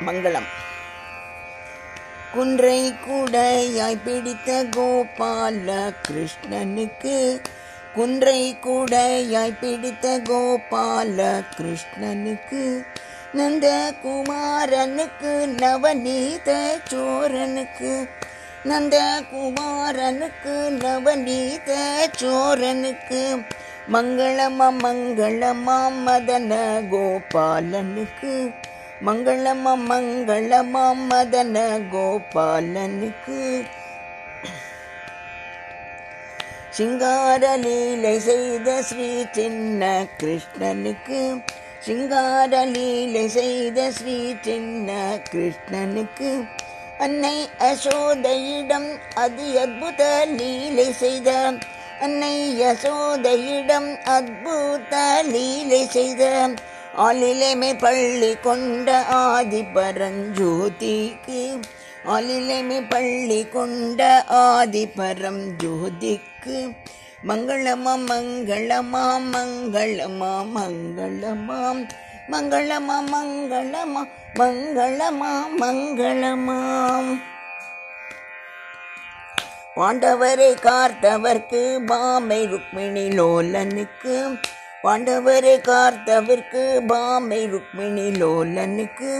மங்களம். குன்றை கூடையாய் பிடித்த கோபால கிருஷ்ணனுக்கு குன்றை கூடையாய் பிடித்த கோபால கிருஷ்ணனுக்கு நந்த குமாரனுக்கு நவநீத சோரனுக்கு நந்த குமாரனுக்கு நவநீத சோரனுக்கு மங்களமா மங்களமா மதன கோபாலனுக்கு மங்களமா மங்களமா மதன கோபாலனுக்கு. சிங்கார லீலை செய்த ஸ்ரீ சின்ன கிருஷ்ணனுக்கு. சிங்கார லீலை செய்த ஸ்ரீ சின்ன கிருஷ்ணனுக்கு. அன்னை அசோதையிடம் அதி அத்புத லீலை செய்த. அன்னை யசோதையிடம் அத்புத லீலை செய்த. ஆளிலைமை பள்ளி கொண்ட ஆதி பரஞ்சோதிக்கு ஆளிலைமை பள்ளி கொண்ட ஆதி பரம் ஜோதிக்கு மங்களமா மங்களமா மங்களமா மங்களமாம் மங்களமா மங்களமா மங்களமா. மங்களமாம் பாண்டவரை காத்தவர்க்கு பாமை ருக்மிணி லோலனுக்கு பாண்டவரை காத்தவர்க்கு பாமை ருக்மிணி லோலனுக்கு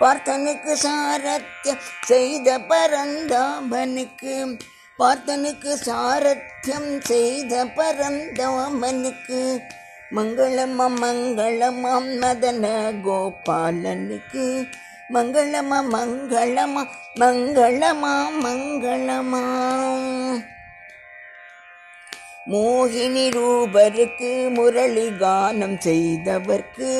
பார்த்தனுக்கு சாரத்தியம் செய்த பரந்தாமனுக்கு பார்த்தனுக்கு சாரத்தியம் செய்த பரந்தாமனுக்கு மங்களமா மங்களமா மதன கோபாலனுக்கு மங்களமா மங்களமா மங்களமா மங்களமா. மோகினி ரூபருக்கு முரளி கானம் செய்தவர்க்கு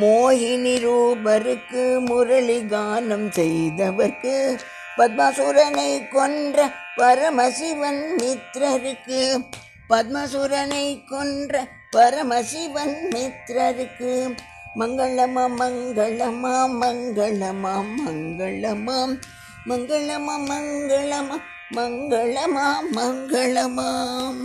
மோகினி ரூபருக்கு முரளி கானம் செய்தவர்க்கு பத்மசுரனை கொன்ற பரமசிவன் மித்ரருக்கு பத்மசுரனை கொன்ற பரமசிவன் மித்ரருக்கு. மங்களமா மங்களமா மங்களமா மங்களமா மங்களமா மங்களமா மங்களமா மங்களமாம்